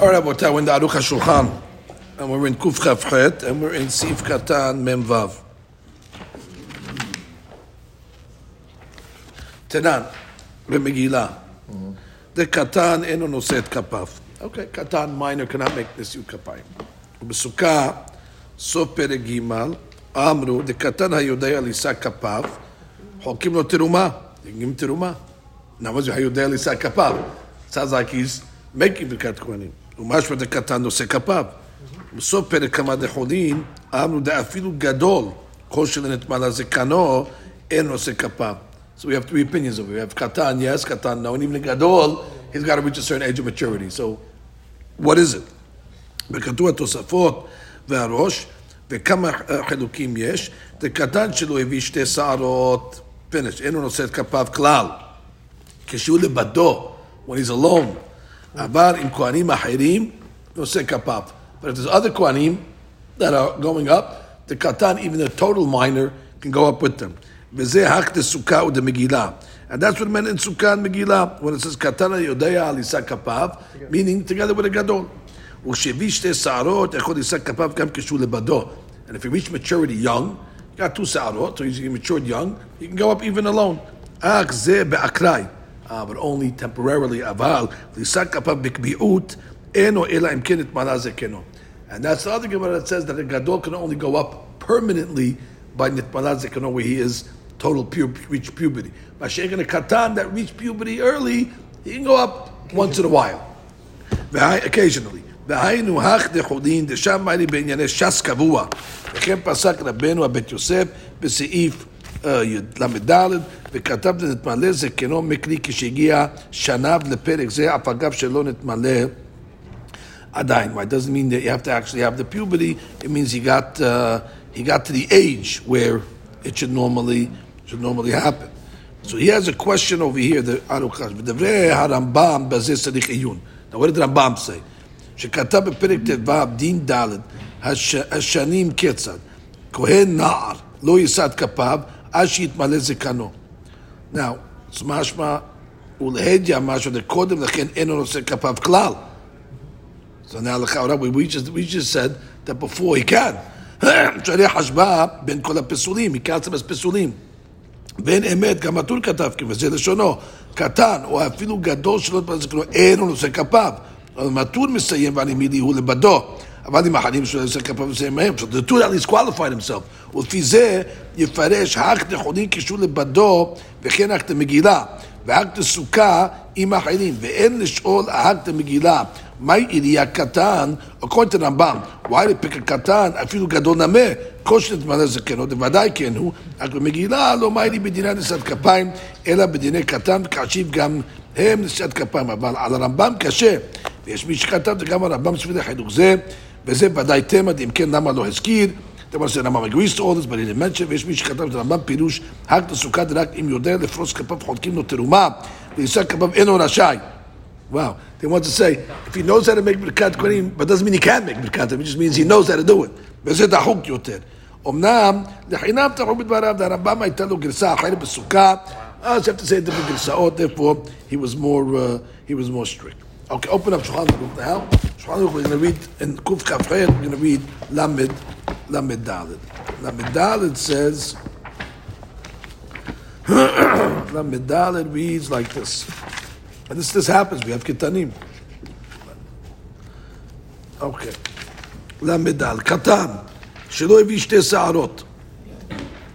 All right, Rabotai, we're in the Aruch HaShulchan, and we're in Kuf Chet, and we're in Sif Katan Mem Vav. Tenan, במגילה. The Katan אינו נושא את כפיו. אוקיי, קטן, minor, cannot make נשיאות כפיים. ובסוכה, סוף פרק ג', אמרו, דקטן היודע לישא כפיו, חולקים לו תרומה. הם תרומה. Now, זה היודע לישא כפיו. Sounds like he's making ברכת כהנים. ומשמע דקטן נושא כפיו. בסוף פרק כמה דחולין, אמרו דאפילו גדול, כל שלנטמע לזקנו, אין נושא כפיו. So we have three opinions of it. We have katan, yes, katan, no, and even the gadol, he's got to reach a certain age of maturity. So, what is it? בכתוב התוספות והראש, וכמה חילוקים יש, דקטן שלו הביא שתי שערות, finish, אין הוא נושא את כפיו כלל. כשהוא לבדו, when he's alone, אבל עם כהנים אחרים, נושא כפיו. But if there's other כהנים that are going up, the katan, even the total minor, can go up with them. וזה הק דסוכה ודמגילה. And that's what it meant in Sukkah and Megillah, when it says, קטן יודע על יישא כפיו, meaning together with a גדול. וכשהביא שתי שערות, יכול לישא כפיו גם כשהוא לבדו. And if he reached maturity young, he got two שערות, so he's matured young, he can go up even alone. אך זה באקראי. Uh, but only temporarily, אבל לישא כפיו בקביעות, אינו אלא אם כן התמלא זקנו. And that's the other Gemara that says that a gadol can only go up permanently by nitmala zekano, where he is total pure, reach puberty. Mashiach and a katan that reached puberty early, he can go up once in a while, occasionally. והיינו הך דחולין דשם מיילי בענייני ש"ס קבוע. וכן פסק רבנו הבית יוסף בסעיף ל"ד, וכתב לנתמלא זקנו מכלי כשהגיע שניו לפרק זה, אף אגב שלא נתמלא עדיין. Why? It doesn't mean that you have to actually have the puberty, it means he got, uh, he got to the age where it should normally, should normally happen. So he has a question over here, the Aruch ודברי הרמב"ם בזה צריך עיון. Now what did the Rambam say? שכתב בפרק ט"ו דין ד' השנים כיצד כהן נער לא יישא את כפיו עד שיתמלא זקנו. Now, זה משמע ולהדיא משהו קודם לכן אינו נושא כפיו כלל. So now לכאורה, we we just said that before he can. שריח השוואה בין כל הפסולים, מקצת הפסולים. בין אמת, גם הטור כתב, כי וזה לשונו, קטן, או אפילו גדול שלא תמלא זקנו, אינו נושא כפיו. אבל מטור מסיים והנימידי הוא לבדו. אבל עם אחרים שלא יעשה כפיו מסיים מהם. So the two at least qualified. ולפי זה יפרש האק דחולין כשהוא לבדו וכן האק דמגילה. והאק דסוכה עם אחרים. ואין לשאול האק דמגילה. מהי עירייה קטן, according to רמב"ם, pick a קטן, אפילו גדול נמה, כל שנתמלא זקנו, בוודאי כן הוא, רק במגילה לא מהי לי בדיני נשאת כפיים, אלא בדיני קטן, וכעשיב גם הם נשאת כפיים, אבל על הרמב"ם קשה, ויש מי שכתב, זה גם הרמב"ם סביב החינוך זה, וזה ודאי תמד, אם כן למה לא הזכיר, זה מה שרמב"ם agrees to all this, but he didn't mention, ויש מי שכתב, זה רמב"ם פירוש, רק לסוכה רק אם יודע לפרוס כפיו חולקים לו תרומה, וישא כפיו אינו רשאי. Wow. They want to say, if he knows how to make Birkat Kohanim, but doesn't mean he can make Birkat it just means he knows how to do it. וזה דחוק יותר. אמנם, לחינם תחוק בדבריו, והרמב"ם הייתה לו גרסה אחרת בסוכה, אז you have to say different גרסאות, therefore he was more, uh, he was more strict. Okay, open up Shulchan Aruch now. Shulchan Aruch, we're going to read, in Kuf Kafret, we're going to read Lamed, Lamed Daled. Lamed Daled says, Lamed Daled reads like this. And this, this happens, we have kitanim. אוקיי. ל"ד, קטן, שלא הביא שתי שערות,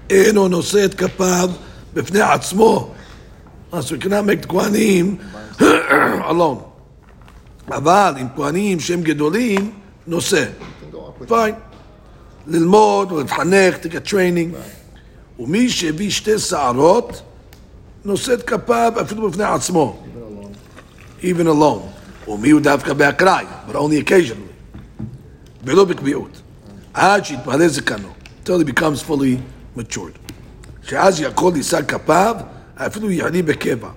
אינו נושא את כפיו בפני עצמו. אז we cannot make כהנים alone. אבל עם כהנים שהם גדולים, נושא. פיין. ללמוד to get training. ומי שהביא שתי שערות, נושא את כפיו אפילו בפני עצמו. even alone. ומי הוא דווקא באקראי, but only occasionally. ולא בקביעות. עד שיתמלא זקנו, until he becomes fully matured. שאז יכול לישא כפיו, אפילו יעני בקבע.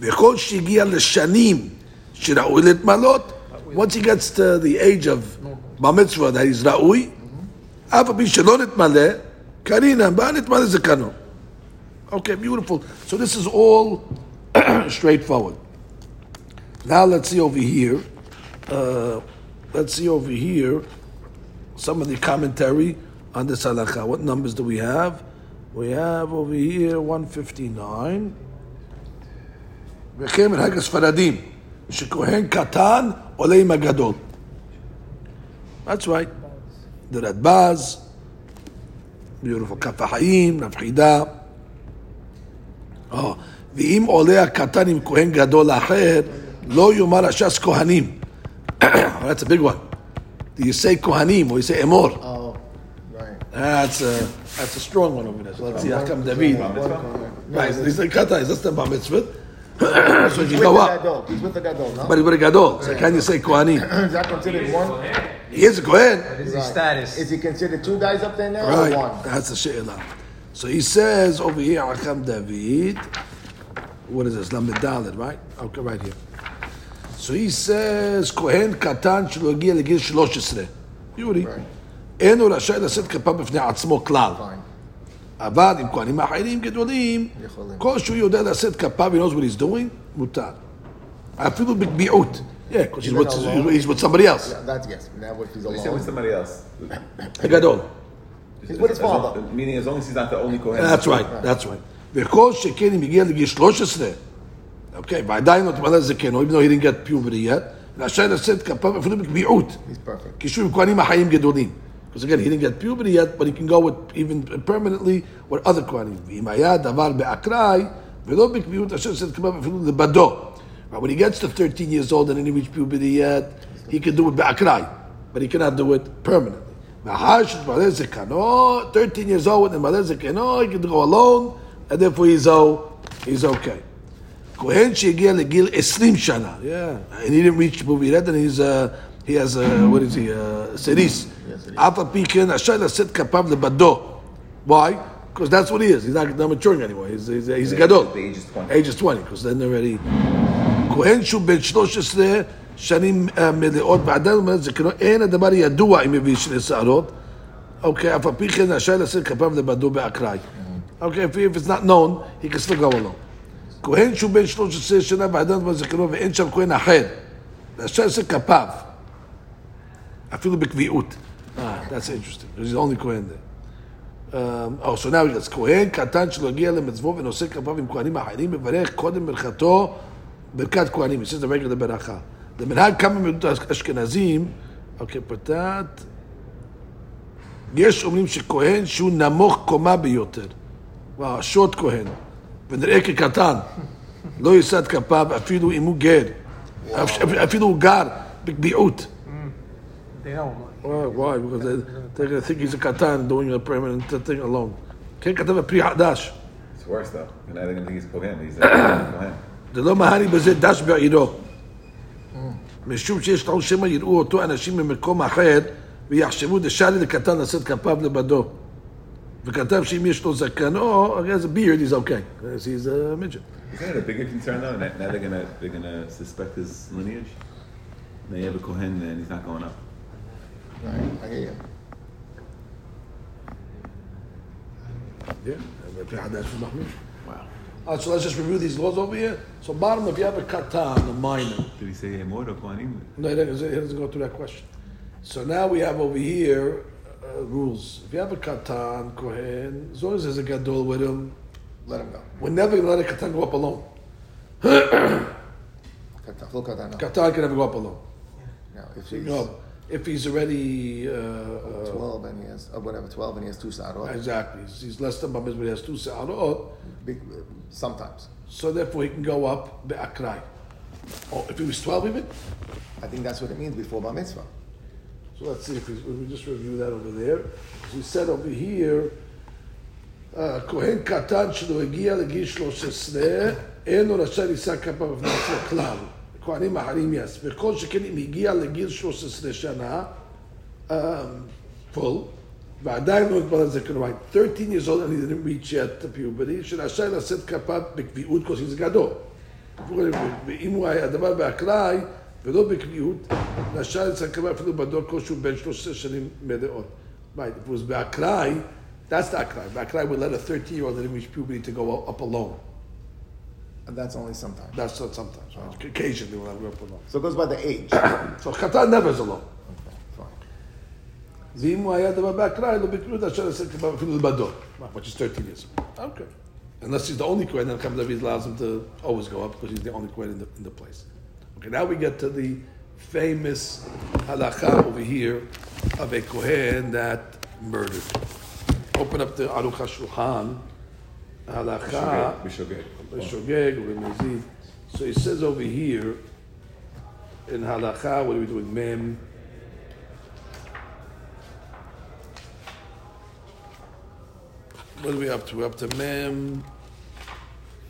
וכל שהגיע לשנים שראוי להתמלות, once he gets to the age of בר מצווה that he's ראוי, אף על פי שלא נתמלא, קרינה, בא נתמלא זקנו. Okay, beautiful. So this is all straightforward. Now let's see over here. Uh, uh, let's see over here some of the commentary on this halacha. What numbers do we have? We have over here 159. וכן מנהג הספרדים, שכהן קטן עולה עם הגדול. That's right. The Radbaz, beautiful כף החיים, רב חידה. Oh, ואם עולה הקטן עם כהן גדול אחר, לא יאמר הש"ס כהנים. That's a big one. Do you say kohanim or you say emor? Oh, right. That's a, that's a strong one over there. So let's see, Hakam David. Right, so he's like kata, is that the bar mitzvah? so you go up. He's with the Gadol. No? But he's with a Gadol. So can you say Kohanim? is that considered one? He is a Kohen. What is his status? Is he considered two guys up there now right. or one? That's the She'elah. So he says over here, Chaim David. What is this? Lamed Dalet, right? Okay, right here. So he says, Kohen Katan Shilogia Legil Shlosh Yuri. Right. Enu הוא רשאי לשאת כפיו Atzmo Klal. Fine. אבל עם כהנים אחרים גדולים, יכולים. כל שהוא יודע לשאת כפה ו knows what he's doing, מותר. אפילו בקביעות. Yeah, because he's with, alone. he's with somebody else. Yeah, that's yes. Now if he's He said with alone. somebody else. הגדול. He's with his As long- father. Meaning as long as he's not the only Kohen. That's right, that's right. וכל שכן אם הגיע לגיל 13, אוקיי, ועדיין לא תמלא זקנו, even though he didn't get puberty yet, רשאי לשאת כפיו אפילו בקביעות. He's perfect. כשהוא עם כהנים החיים גדולים. Because again, he didn't get puberty yet, but he can go with even permanently with other Kohanim. V'imaya davar be'akrai v'lo Hashem come up the. But when he gets to 13 years old and he didn't reach puberty yet, he can do it be'akrai, but he cannot do it permanently. Thirteen years old and the he can go alone, and therefore he's oh, he's okay. Kohen shegiel legil eslim shana. Yeah, and he didn't reach puberty yet, and he's uh, he has a, what is he a seris. אף על פי כן, רשאי לשאת כפיו לבדו. Why? Because that's what he is. He's not, not maturing anymore. He's, he's, he's a גדול. The age is 20. age is 20, because then already... כהן שהוא בן 13 שנים uh, מלאות, ועדיין אומר זקנו, אין הדבר ידוע אם הביא שני שערות. אוקיי, אף על פי כן רשאי לשאת כפיו לבדו באקראי. אוקיי, if, if it's not known, he can still go alone. כהן שהוא בן 13 שנה ועדיין אומר זקנו, ואין שם כהן אחר. רשאי לשאת כפיו. אפילו בקביעות. אה, that's interesting, because he's the only כהן there. Um, oh, so now he goes, כהן קטן שלא הגיע למצוו ונושא כפיו עם כהנים אחרים, מברך קודם ברכתו ברכת כהנים. He says the regular ברכה. למנהג כמה מידות אשכנזים, אוקיי, פתת, יש אומרים שכהן שהוא נמוך קומה ביותר, וואו, שוט כהן, ונראה כקטן, לא יישא כפיו אפילו אם הוא גר, אפילו הוא גר בקביעות. They don't. Why? Why? Because they, they're going to think he's a katan doing a permanent thing alone. כן כתב הפרי חדש. It's worse though. And I didn't think he's Kohen. He's a Kohen. זה לא מהני בזה דש בעירו. משום שיש לו שמא יראו אותו אנשים ממקום אחר ויחשבו דשאלי לקטן לשאת כפיו לבדו. וכתב שאם יש לו זקנו, הרי זה beard, he's okay. Because he's a midget. Isn't it a bigger concern though? Now now they're gonna they're gonna suspect his lineage. Now you have a Kohen and he's not going up. Right, I hear you. Yeah. Wow. So let's just review these laws over here. So bottom, if you have a katan, a minor. Did he say Emor or Kohanim? No, he doesn't, he doesn't go through that question. So now we have over here uh, rules. If you have a katan, kohen, as long as there's a gadol with him, let him go. We're never going to let a katan go up alone. katan, katan, no. katan can never go up alone. No, if he's... No if he's already uh, uh, 12 and he has, or whatever, 12 and he has two sarot. exactly, he's, he's less than Babis, but he has two sa'arot, Big, sometimes. so therefore he can go up be'akrai. Oh, if he was twelve even. I think that's what it means before bar mitzvah. So let's see if we, we just review that over there. So we said over here, uh, כהן קטן שלא הגיע לגיל 13, אין לו רשאי לישא כפה בפני עצמו כלל. כהנים אחרים יש. וכל שכן אם הגיע לגיל 13 שנה, um, full, ועדיין לא התברר זה כאילו, right, 13 years old and he didn't reach yet to puberty, שרשאי לשאת כפה בקביעות, because he's גדול. ואם הוא היה הדבר באקראי, ולא בקביעות, רשאי לשאת כפה אפילו בדור כל שהוא בן 13 שנים מלאות. Right, if it was באקראי, that's the אקראי. באקראי would let a 13 year old that didn't reach puberty to go up alone. And that's only sometimes. That's not sometimes, right? Oh. Occasionally when I'm going alone. So it goes by the age. so Khatan never is alone. ואם הוא היה דבר באקראי, לא בקרוד אשר עשה אפילו לבדו. Which is 13 years old. Okay. Unless he's the only Kohen, then Chaim David allows him to always go up because he's the only Kohen in the, in the place. Okay, now we get to the famous halacha over here of a Kohen that murdered. Open up the Aruch HaShulchan halacha, Remezid. So he says over here in halacha, what are we doing? Mem. What are we up to? We're up to Mem.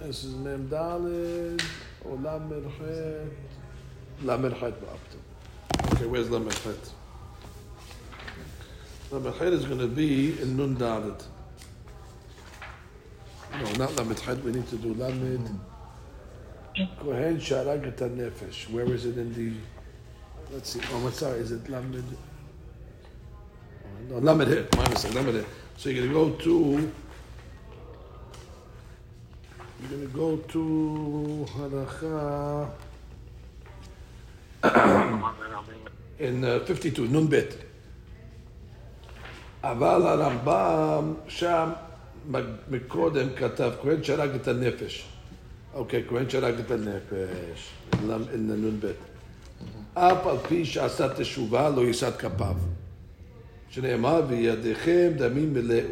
This is Mem Dalid or Lamed Chet. Lamed Chet we're up to. Okay, where's Lamed Chet? Lamed Chet is going to be in Nun Dalid. No, not Lamed Chet. We need to do Lamed. Kohen Sharag et Nefesh. Where is it in the? Let's see. Oh, what's sorry? Is it Lamed? No, Lamed here. My mistake. Lamed here. So you're gonna go to. You're gonna go to Halacha in uh, 52, Nun Bet. אבל הרמב"ם שם מקודם כתב, כהן שהרג את הנפש. אוקיי, כהן שהרג את הנפש, נ"ב. אף על פי שעשה תשובה לא יישא כפיו. שנאמר, וידיכם דמים מלאו,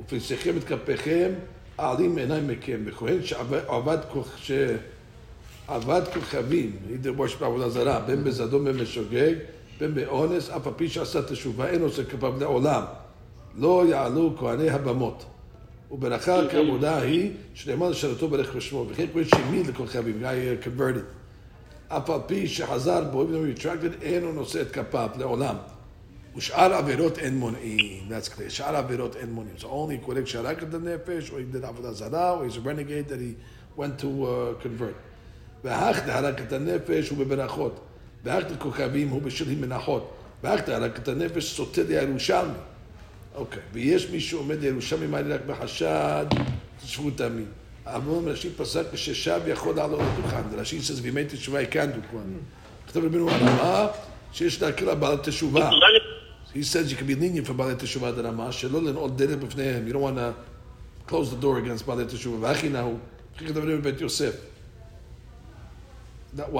ופרסיכם את כפיכם העלים מעיניים מכם. וכהן שעבד כוכ- שעבד כוכבים, either worship בעבודה זרה, בין בזדון בין בשוגג, בין באונס, אף על פי שעשה תשובה, אין עושה כפיו לעולם. לא יעלו כהני הבמות. וברכה כעבודה היא, שנאמר לשרתו ברך ושמו, וכן כהן שהעמיד לכוכבים, guy uh, converted. אף על פי שחזר בו, even though he retracted, אין הוא נושא את כפיו לעולם. ושאר עבירות אין מונעים, that's clear, שאר עבירות אין מונעים. So only קורא כשהרג את הנפש, או ידד עבודה זרה, או he's a renegade that he went to uh, convert. והך דהרג את הנפש הוא בברכות, והך לכוכבים הוא בשלהי מנחות, והך דהרג את הנפש סוטה לירושלמי. אוקיי, ויש מי שעומד לירושלמי מעלי רק בחשד, שבות עמי. אברהם רש"י פסק כששב יכול לעלות לדוכן. רש"י says, וימי תשובה יקנדו כבר. כתב רבינו הרמה, שיש על בעל תשובה. He says you can be lenient for בעלי תשובה עד הרמה, שלא לנעול דלת בפניהם. You don't want to close the door against בעלי תשובה. והכי נהו, וכי כתב רבינו בבית יוסף. What?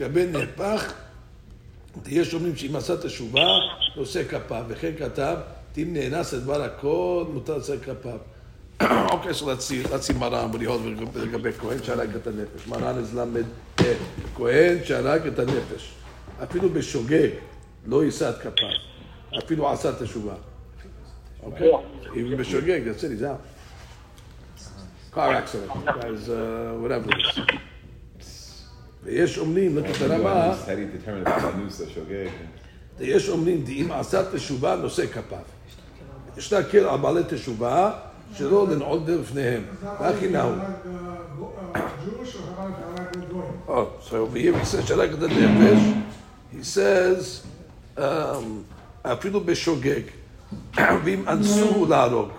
לגבי נהפך, יש אומרים שאם עשה תשובה, נושא כפיו, וכן כתב, אם נאנס את בעל הכל, מותר לצאת כפיו. או קשר להציב מרן ולהיות לגבי כהן שהרג את הנפש. מרן אז למד אה, כהן שהרג את הנפש. אפילו בשוגג לא יישא את כפיו, אפילו עשה תשובה. אוקיי? אם בשוגג, יוצא לי זעם. car accident, as uh, whatever it is. ויש אומנים, לא נקודת רבה, ויש אומנים, דאם עשה תשובה נושא כפיו. יש להקל על בעלי תשובה, שלא לנעול דרך בפניהם. והכי נהוג. Jewish or Harag Harag Goy? Oh, so over here he says, שלק את הנפש, he says, um, אפילו בשוגג, ואם אנסו להרוג,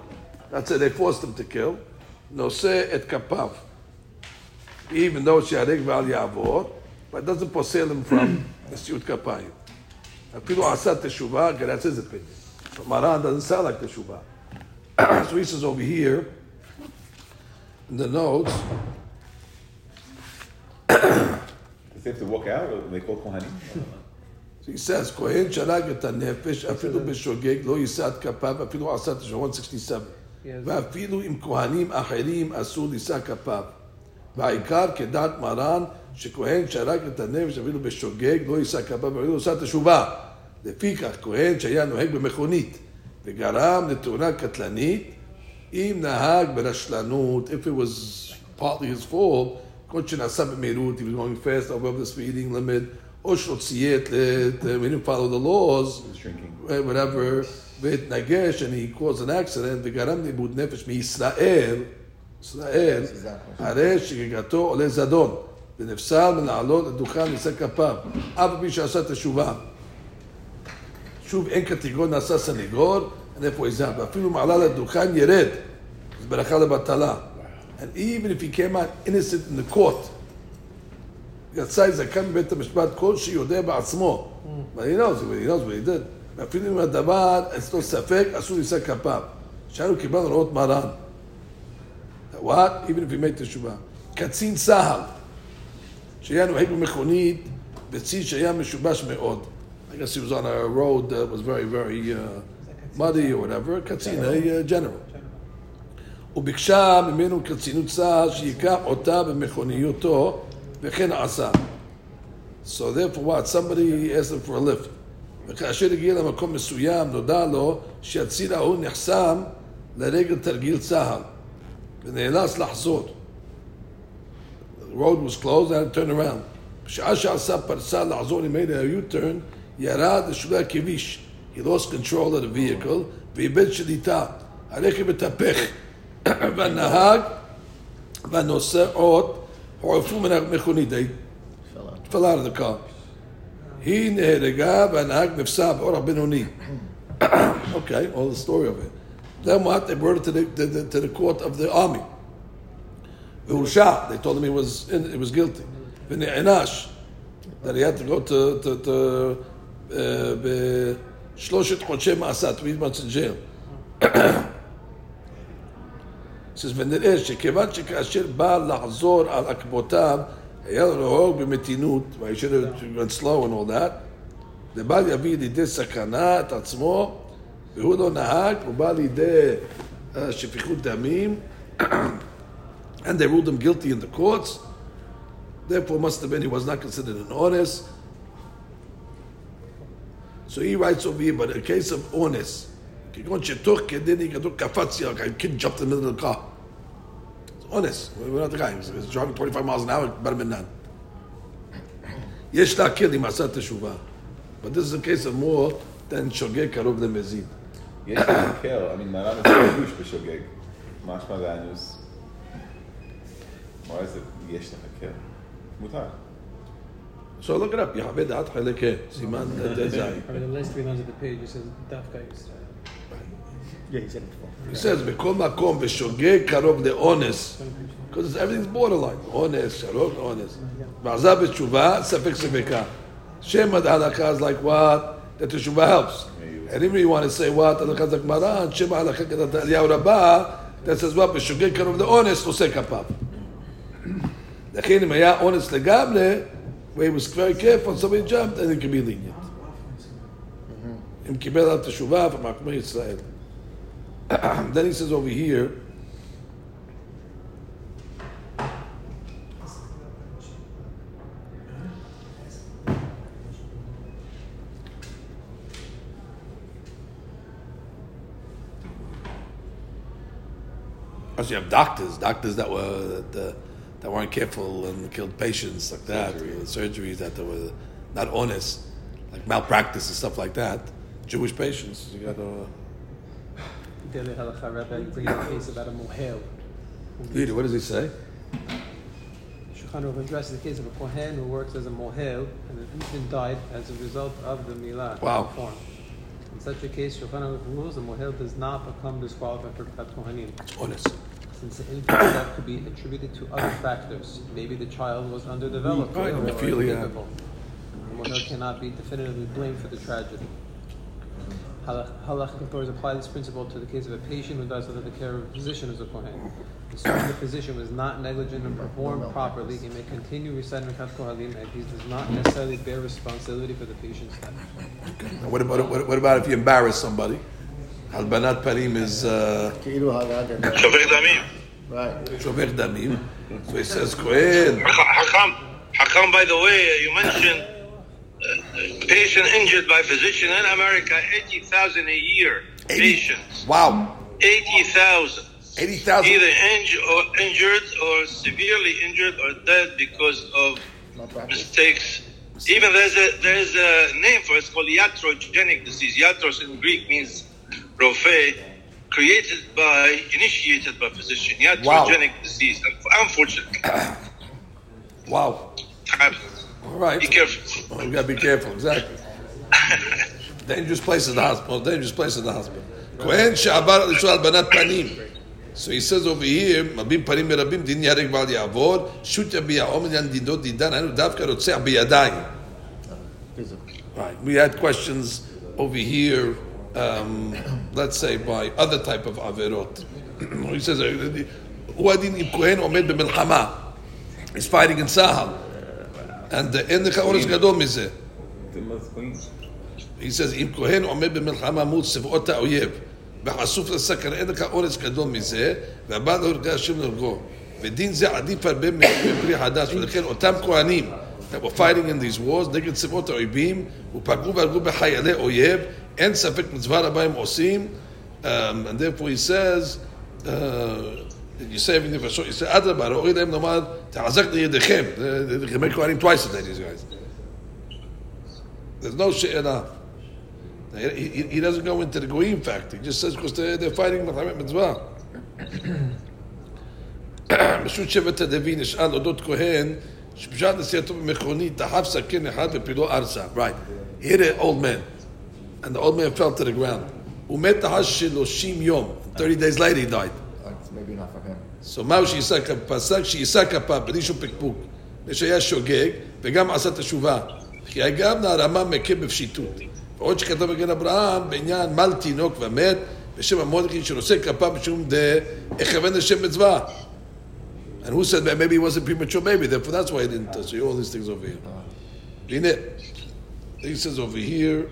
that's it, they forced him to kill, נושא את כפיו. Even though שיהרג ואל יעבור, but it doesn't פוסל him from נשיאות כפיים. אפילו עשה תשובה, okay, that's his opinion. But Maran doesn't sound like תשובה. so he says over here, in the notes, Does he have to walk out or they call Kohanim? He says, כהן שהרג את הנפש, אפילו בשוגג, לא יישא את כפיו, אפילו עשה את השעון 167. ואפילו עם כהנים אחרים אסור לישא כפיו. והעיקר כדעת מרן, שכהן שהרג את הנפש, אפילו בשוגג, לא יישא כפיו, אפילו עשה תשובה. לפיכך, כהן שהיה נוהג במכונית, וגרם לתאונה קטלנית, אם נהג ברשלנות, if it was partly his fault, כל שנעשה במהירות, he was going fast over the speeding limit, או שלא ציית, ל- he didn't follow the laws, He's drinking. right, whatever, והתנגש, and he caused an accident, וגרם לאיבוד נפש מישראל, ישראל, הרי שגגתו עולה זדון, ונפסל מלעלות לדוכן לשא כפיו, אף על פי שעשה תשובה. שוב, אין קטגור נעשה סניגור, אין איפה עזב, ואפילו מעלה לדוכן ירד, אז ברכה לבטלה. And even if he came out innocent in the court, יצא זקן מבית המשפט כל שיודע בעצמו, but he knows, he knows what he did. אפילו אם הדבר אצלו ספק, אסור לישא כפיו. שאנו קיבלנו הוראות מרן. What? Even if he made תשובה. קצין צה"ל, שהיה נוהג במכונית בצי שהיה משובש מאוד. I guess he was on a road that was very, very uh, muddy or whatever, קצין, a uh, general. וביקשה ממנו קצינות צה"ל שייקח אותה במכוניותו, וכן עשה. So therefore what? Somebody asked him for a lift. וכאשר הגיע למקום מסוים, נודע לו שהציר ההוא נחסם לרגל תרגיל צה"ל, ונאלץ לחזור. The road was closed, I had to turn around. בשעה שעשה פרסה לחזור, he made a U-turn, ירד לשולי הכביש. He lost control of the vehicle, ואיבד שליטה. הרכב התהפך, והנהג והנוסעות הועפו מן המכונית. They Fell out. fell out of the car. היא נהרגה והנהג נפסע באורח בינוני. okay, all the story of it. Then what? They brought it to the, to the, to the court of the army. והורשע. They told him he was, in, he was guilty. ונענש. That he had to go to, to, to uh, בשלושת חודשי מאסר, three months in jail. says, ונראה שכיוון שכאשר בא לחזור על עקבותיו, היה לו נהוג במתינות, והי should have went slow and all that, זה בא להביא לידי סכנה את עצמו, והוא לא נהג, הוא בא לידי uh, שפיכות דמים, and they ruled him guilty in the courts, therefore must have been he was not considered an honest. So he writes over here, but in case of honest, כגון שתוך כדי נהיגתו קפץ ירק, a kid jumped in the middle of the car. It's honest, we're not the guy, he was, he was driving 25 miles an hour, better than none. יש להכיר אם עשה תשובה. But this is a case of more than שוגג קרוב למזיד. יש להקל, אני מעלה את החידוש בשוגג. משמע לאנוס. מה זה יש להקל? מותר. So look it up. Yechaveh Da'at Cheleke Siman Tezai. I mean, the last three lines of the page it says Dafka Yisrael. Uh, yeah, he said it before. He says, "B'kol makom v'shogeg karov Honest, because everything's borderline. Honest, sharok, honest. Ba'azav b'tshuva, sefek sefeka. Shema ad halakha is like what? That the tshuva helps. And even you want to say what? Halakha is like maran. Shema halakha kedat Eliyahu Rabbah that says what? veshogeg karov le'ones osek kapav. לכן אם היה אונס לגמרי, where he was very careful, somebody jumped, and it can be lenient. Im kibel al from Akmei Then he says over here, As you have doctors, doctors that were uh, that weren't careful and killed patients like that, or surgeries that they were not honest, like malpractice and stuff like that. Jewish patients, you got to. Daily Halacha Rebbe brings a case about a mohel. Leader, what does he say? Shulchan Aruch addresses the case of a kohen who works as a mohel and an infant died as a result of the milah Wow. performed. In such a case, Shulchan Aruch rules the mohel does not become disqualified for Kat Kohanim, It's honest. Since the infant death could be attributed to other factors. Maybe the child was underdeveloped or. The mohel cannot be definitively blamed for the tragedy. Halach- Halachic authorities apply this principle to the case of a patient who dies under the care of a physician as a kohen. Assuming the physician was not negligent and performed properly, he may continue reciting Rakat Kohanim and he does not necessarily bear responsibility for the patient's death. What about what, what about if you embarrass somebody? Halbanat Parim is uh, Damim. Right. Shover Damim. So he says Kohen. Hakam, Hakam, by the way, uh, you mentioned uh, uh, patient injured by physician in America, 80,000 a year. 80, patients. Wow. 80,000. 80,000. Either inj- or injured or severely injured or dead because of mistakes. Even there's a, there's a name for it, it's called iatrogenic disease. Iatros in Greek means Rofe, created by, initiated by physician. He had wow. disease, unfortunately. wow. All right. Be careful. Well, you got to be careful, exactly. dangerous place in the hospital, dangerous place in the hospital. So he says over here, Right. We had questions over here um, let's say, by other type of averot. he says, Uadin Kohen Omed B'Melchama. He's fighting in Tzahal. And the end of Chaoris Gadol Mizeh. He says, אם כהן עומד במלחמה מול צבאות האויב וחשוף לסכנה, אין לך אורץ גדול מזה, והבא להורגה השם להורגו. ודין זה עדיף הרבה מפרי חדש, ולכן אותם כהנים that were fighting in these wars נגד צבאות האויבים, ופגעו והרגו בחיילי אויב, אין ספק מצווה רבה הם עושים, um, and therefore he says, uh, you say everything for sure, he said, אדרבה, ראוי להם לומר, תחזק לידיכם, ימי כהנים twice a day, these guys. There's no שאלה. He, he, he doesn't go into the goyim fact. He just says because they're, they're fighting מלחמת מצווה. פשוט שבט הלוי נשאל אודות כהן שבשעת נסיעתו במכונית דחף סכין אחד ופילו ארצה. Right. Hit an old man. And the old man fell to the ground. הוא מת לאחר שלושים יום. 30 days later he died. That's maybe not for him. So מהו שיישא כפיו? פסק שיישא כפיו בלי שום פקפוק. מפני שהיה שוגג וגם עשה תשובה. כי גם נערמה מכה בפשיטות. ועוד שכתב בגן אברהם בעניין מל תינוק ומת בשם המולכי שנושא כפיו בשום דה הכוון לשם מצווה. And who said that maybe he wasn't premature baby, therefore that's why he didn't touch it. All these things over here. הנה, he says over here,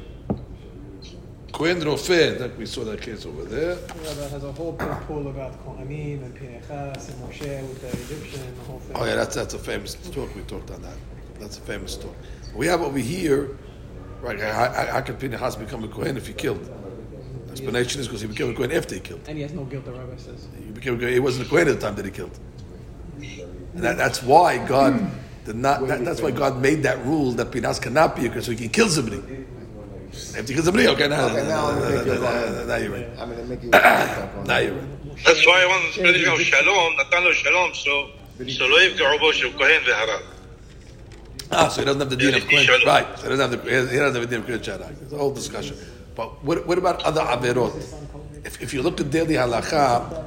Kohen Rofe, like we saw that case over there. Yeah, that has a whole pool about Kohanim and Pinchas and Moshe with the Egyptian and the whole thing. Oh yeah, that's that's a famous talk we talked on that. That's a famous talk. We have over here, right? How could Pinchas become a Kohen if he killed? The explanation is because he became a Kohen after he killed. And he has no guilt, the rabbi says. He became He wasn't a Kohen at the time that he killed. And that, that's why God did not. That, that's why God made that rule that Pinchas cannot be a Kohen, so he can kill somebody If he kills somebody, okay, now, Okay, now I'm gonna make you wrong. now you're right. I'm gonna make you. Now you're right. That's why one tradition of shalom, נתן לו שלום, so, שלא יפגעו בו של כהן והרב. Ah, so he doesn't have the din of Yeah, he Kohen. should. Right. So he doesn't have the, he doesn't have the din of Kohen Shaddai. It's a whole discussion. But what, what about other Averot? If, if you look at daily halacha,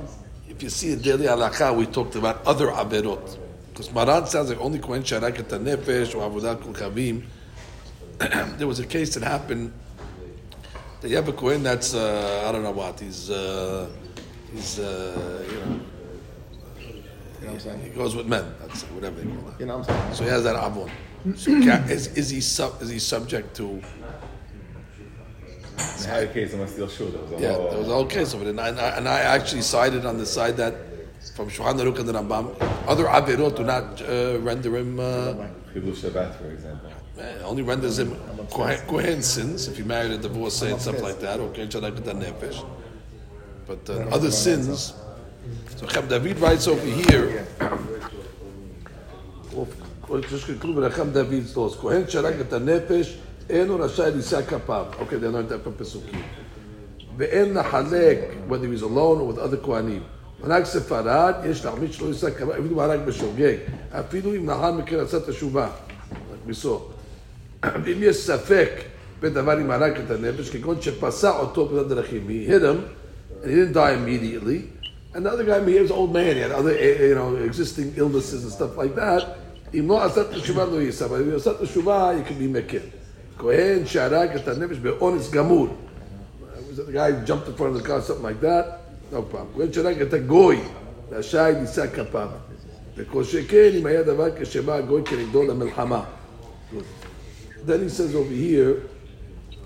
if you see in daily halacha, we talked about other Averot. Because Maran sounds like only Kohen Shaddai at the Nefesh or Avodah Kol Chavim. There was a case that happened. That you have a Kohen that's, uh, I don't know what, he's, uh, he's, uh, you know, You know what I'm saying? he goes with men, that's whatever they call that. You know what I'm saying? So he has that avon. So ca- is, is he sub, is he subject to? I had a case, I'm gonna shoe. That was a Yeah, whole- there was all case of it, and I, and I- actually cited on the side that from Shulchan Aruch and the Rambam, other avirot do not uh, render him. Uh, Chilul Shabbat, for example. eh, only renders him kohen, kohen sins if he married a divorcee and stuff like that, or kohen shadak nefesh. But uh, other sins. So Chem David writes over here. Well, well, just conclude with Chem David's laws. Kohen shadak et nefesh eno rashai lisa kapav. Okay, they learned that from Pesukim. ואין לחלק, whether he's alone or with other כהנים. מנהג ספרד, יש להחמיץ שלא יישא כמה, אפילו מנהג בשוגג, אפילו אם לאחר מכן עשה תשובה, like we saw. ואם יש ספק בדבר אם הרג את הנפש, כגון שפסע אותו בצד דרכים, he hit him, and he didn't die immediately, and the other guy, he was an old man, he had other, eh, you know, existing illnesses and stuff like that, אם לא עשה תשובה לא יישא, אבל אם הוא עשה תשובה, he could be מקל. כהן שהרג את הנפש באונס גמור. was it the guy who jumped in front of the car, something like that? No problem. כהן שרק את הגוי, רשאי לישא כפיו. וכל שכן אם היה דבר כשבא הגוי כנגדו למלחמה. Good. Then he says over here,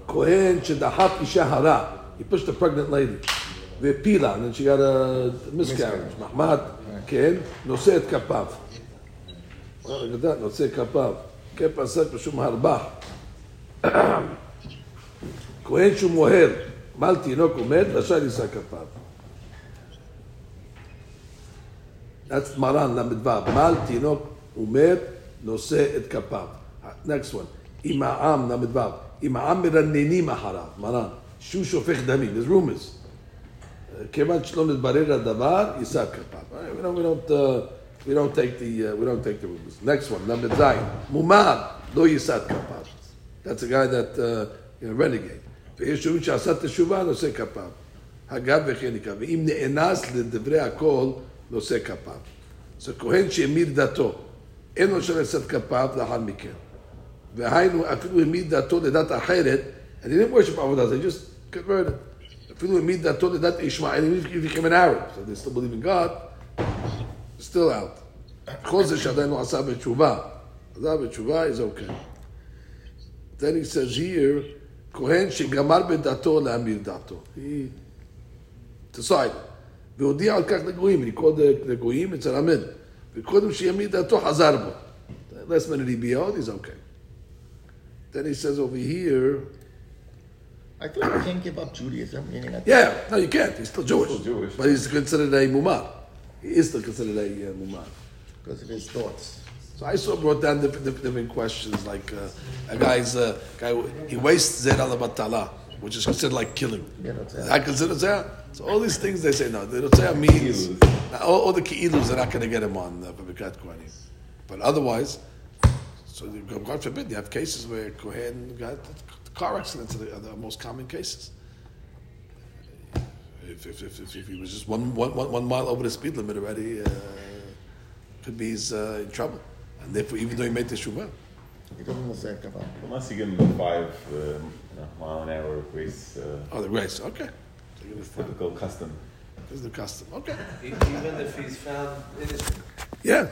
כהן שדחף אישה הרה, he pushed a pregnant lady, והפילה, and then she got a miscarriage, מחמד, כן, נושא את כפיו. Well, look at that, נושא כפיו. כן פסק בשום הרבח. כהן שהוא מוהר, מל תינוק ומת, רשאי לישא כפיו. That's מרן ל"ו, מל תינוק ומת, נושא את כפיו. Next one, אם העם ל"ו, אם העם מרננים אחריו, מרן, שהוא שופך דמים, there's rumors. כיוון שלא נתברר הדבר, יישא את כפיו. We don't, we don't, uh, we don't take the, uh, we don't take the rumors. Next one, ל"ז, מומר, לא יישא את כפיו. That's a guy that, uh, you know, renegade. ויש שהוא שעשה תשובה, נושא כפיו. הגב וכן יקרא. ואם נאנס לדברי הכל, נושא כפיו. זה כהן שהמיר דתו, אין לו שם לשאת כפיו לאחר מכן. והיינו, אפילו המיר דתו לדת אחרת, and he didn't worship עבודה, they just converted. אפילו המיר דתו לדת ישמעאל, and he became an Arab, so they still believe in God, still out. כל זה שעדיין לא עשה בתשובה, עשה בתשובה is okay. Then he says here, כהן שגמר בדתו להמיר דתו. He decided. והודיע על כך לגויים, לקרוא לגויים אצל המן. וקודם שימיר דתו חזר בו. less many ריביות, he's okay. Then he says over here, I thought you can't give up Judaism, meaning that. yeah, no you can't, he's still Jewish. Still Jewish. But he's considered a mumar. He is still considered a uh. Because of his thoughts. So I saw brought down different, different, different questions, like uh, a guy's uh, guy he wastes zed al batala, which is considered like killing. Yeah. I consider that. So all these things they say no. The Rotzeh means all, all the ki'ilus are not going to get him on uh. But otherwise, so God forbid, you have cases where Kohen got car accidents are the, are the most common cases. If, if, if, if, if he was just one, one, one, one mile over the speed limit already, uh, could be he's uh, in trouble. And therefore, even though he made the shuvah. He doesn't say kebab. Unless you give them the five uh, you know, mile an hour race, uh, Oh, the grace. Okay. So you're typical custom. This is the custom. Okay. Even if he's found innocent. Yeah,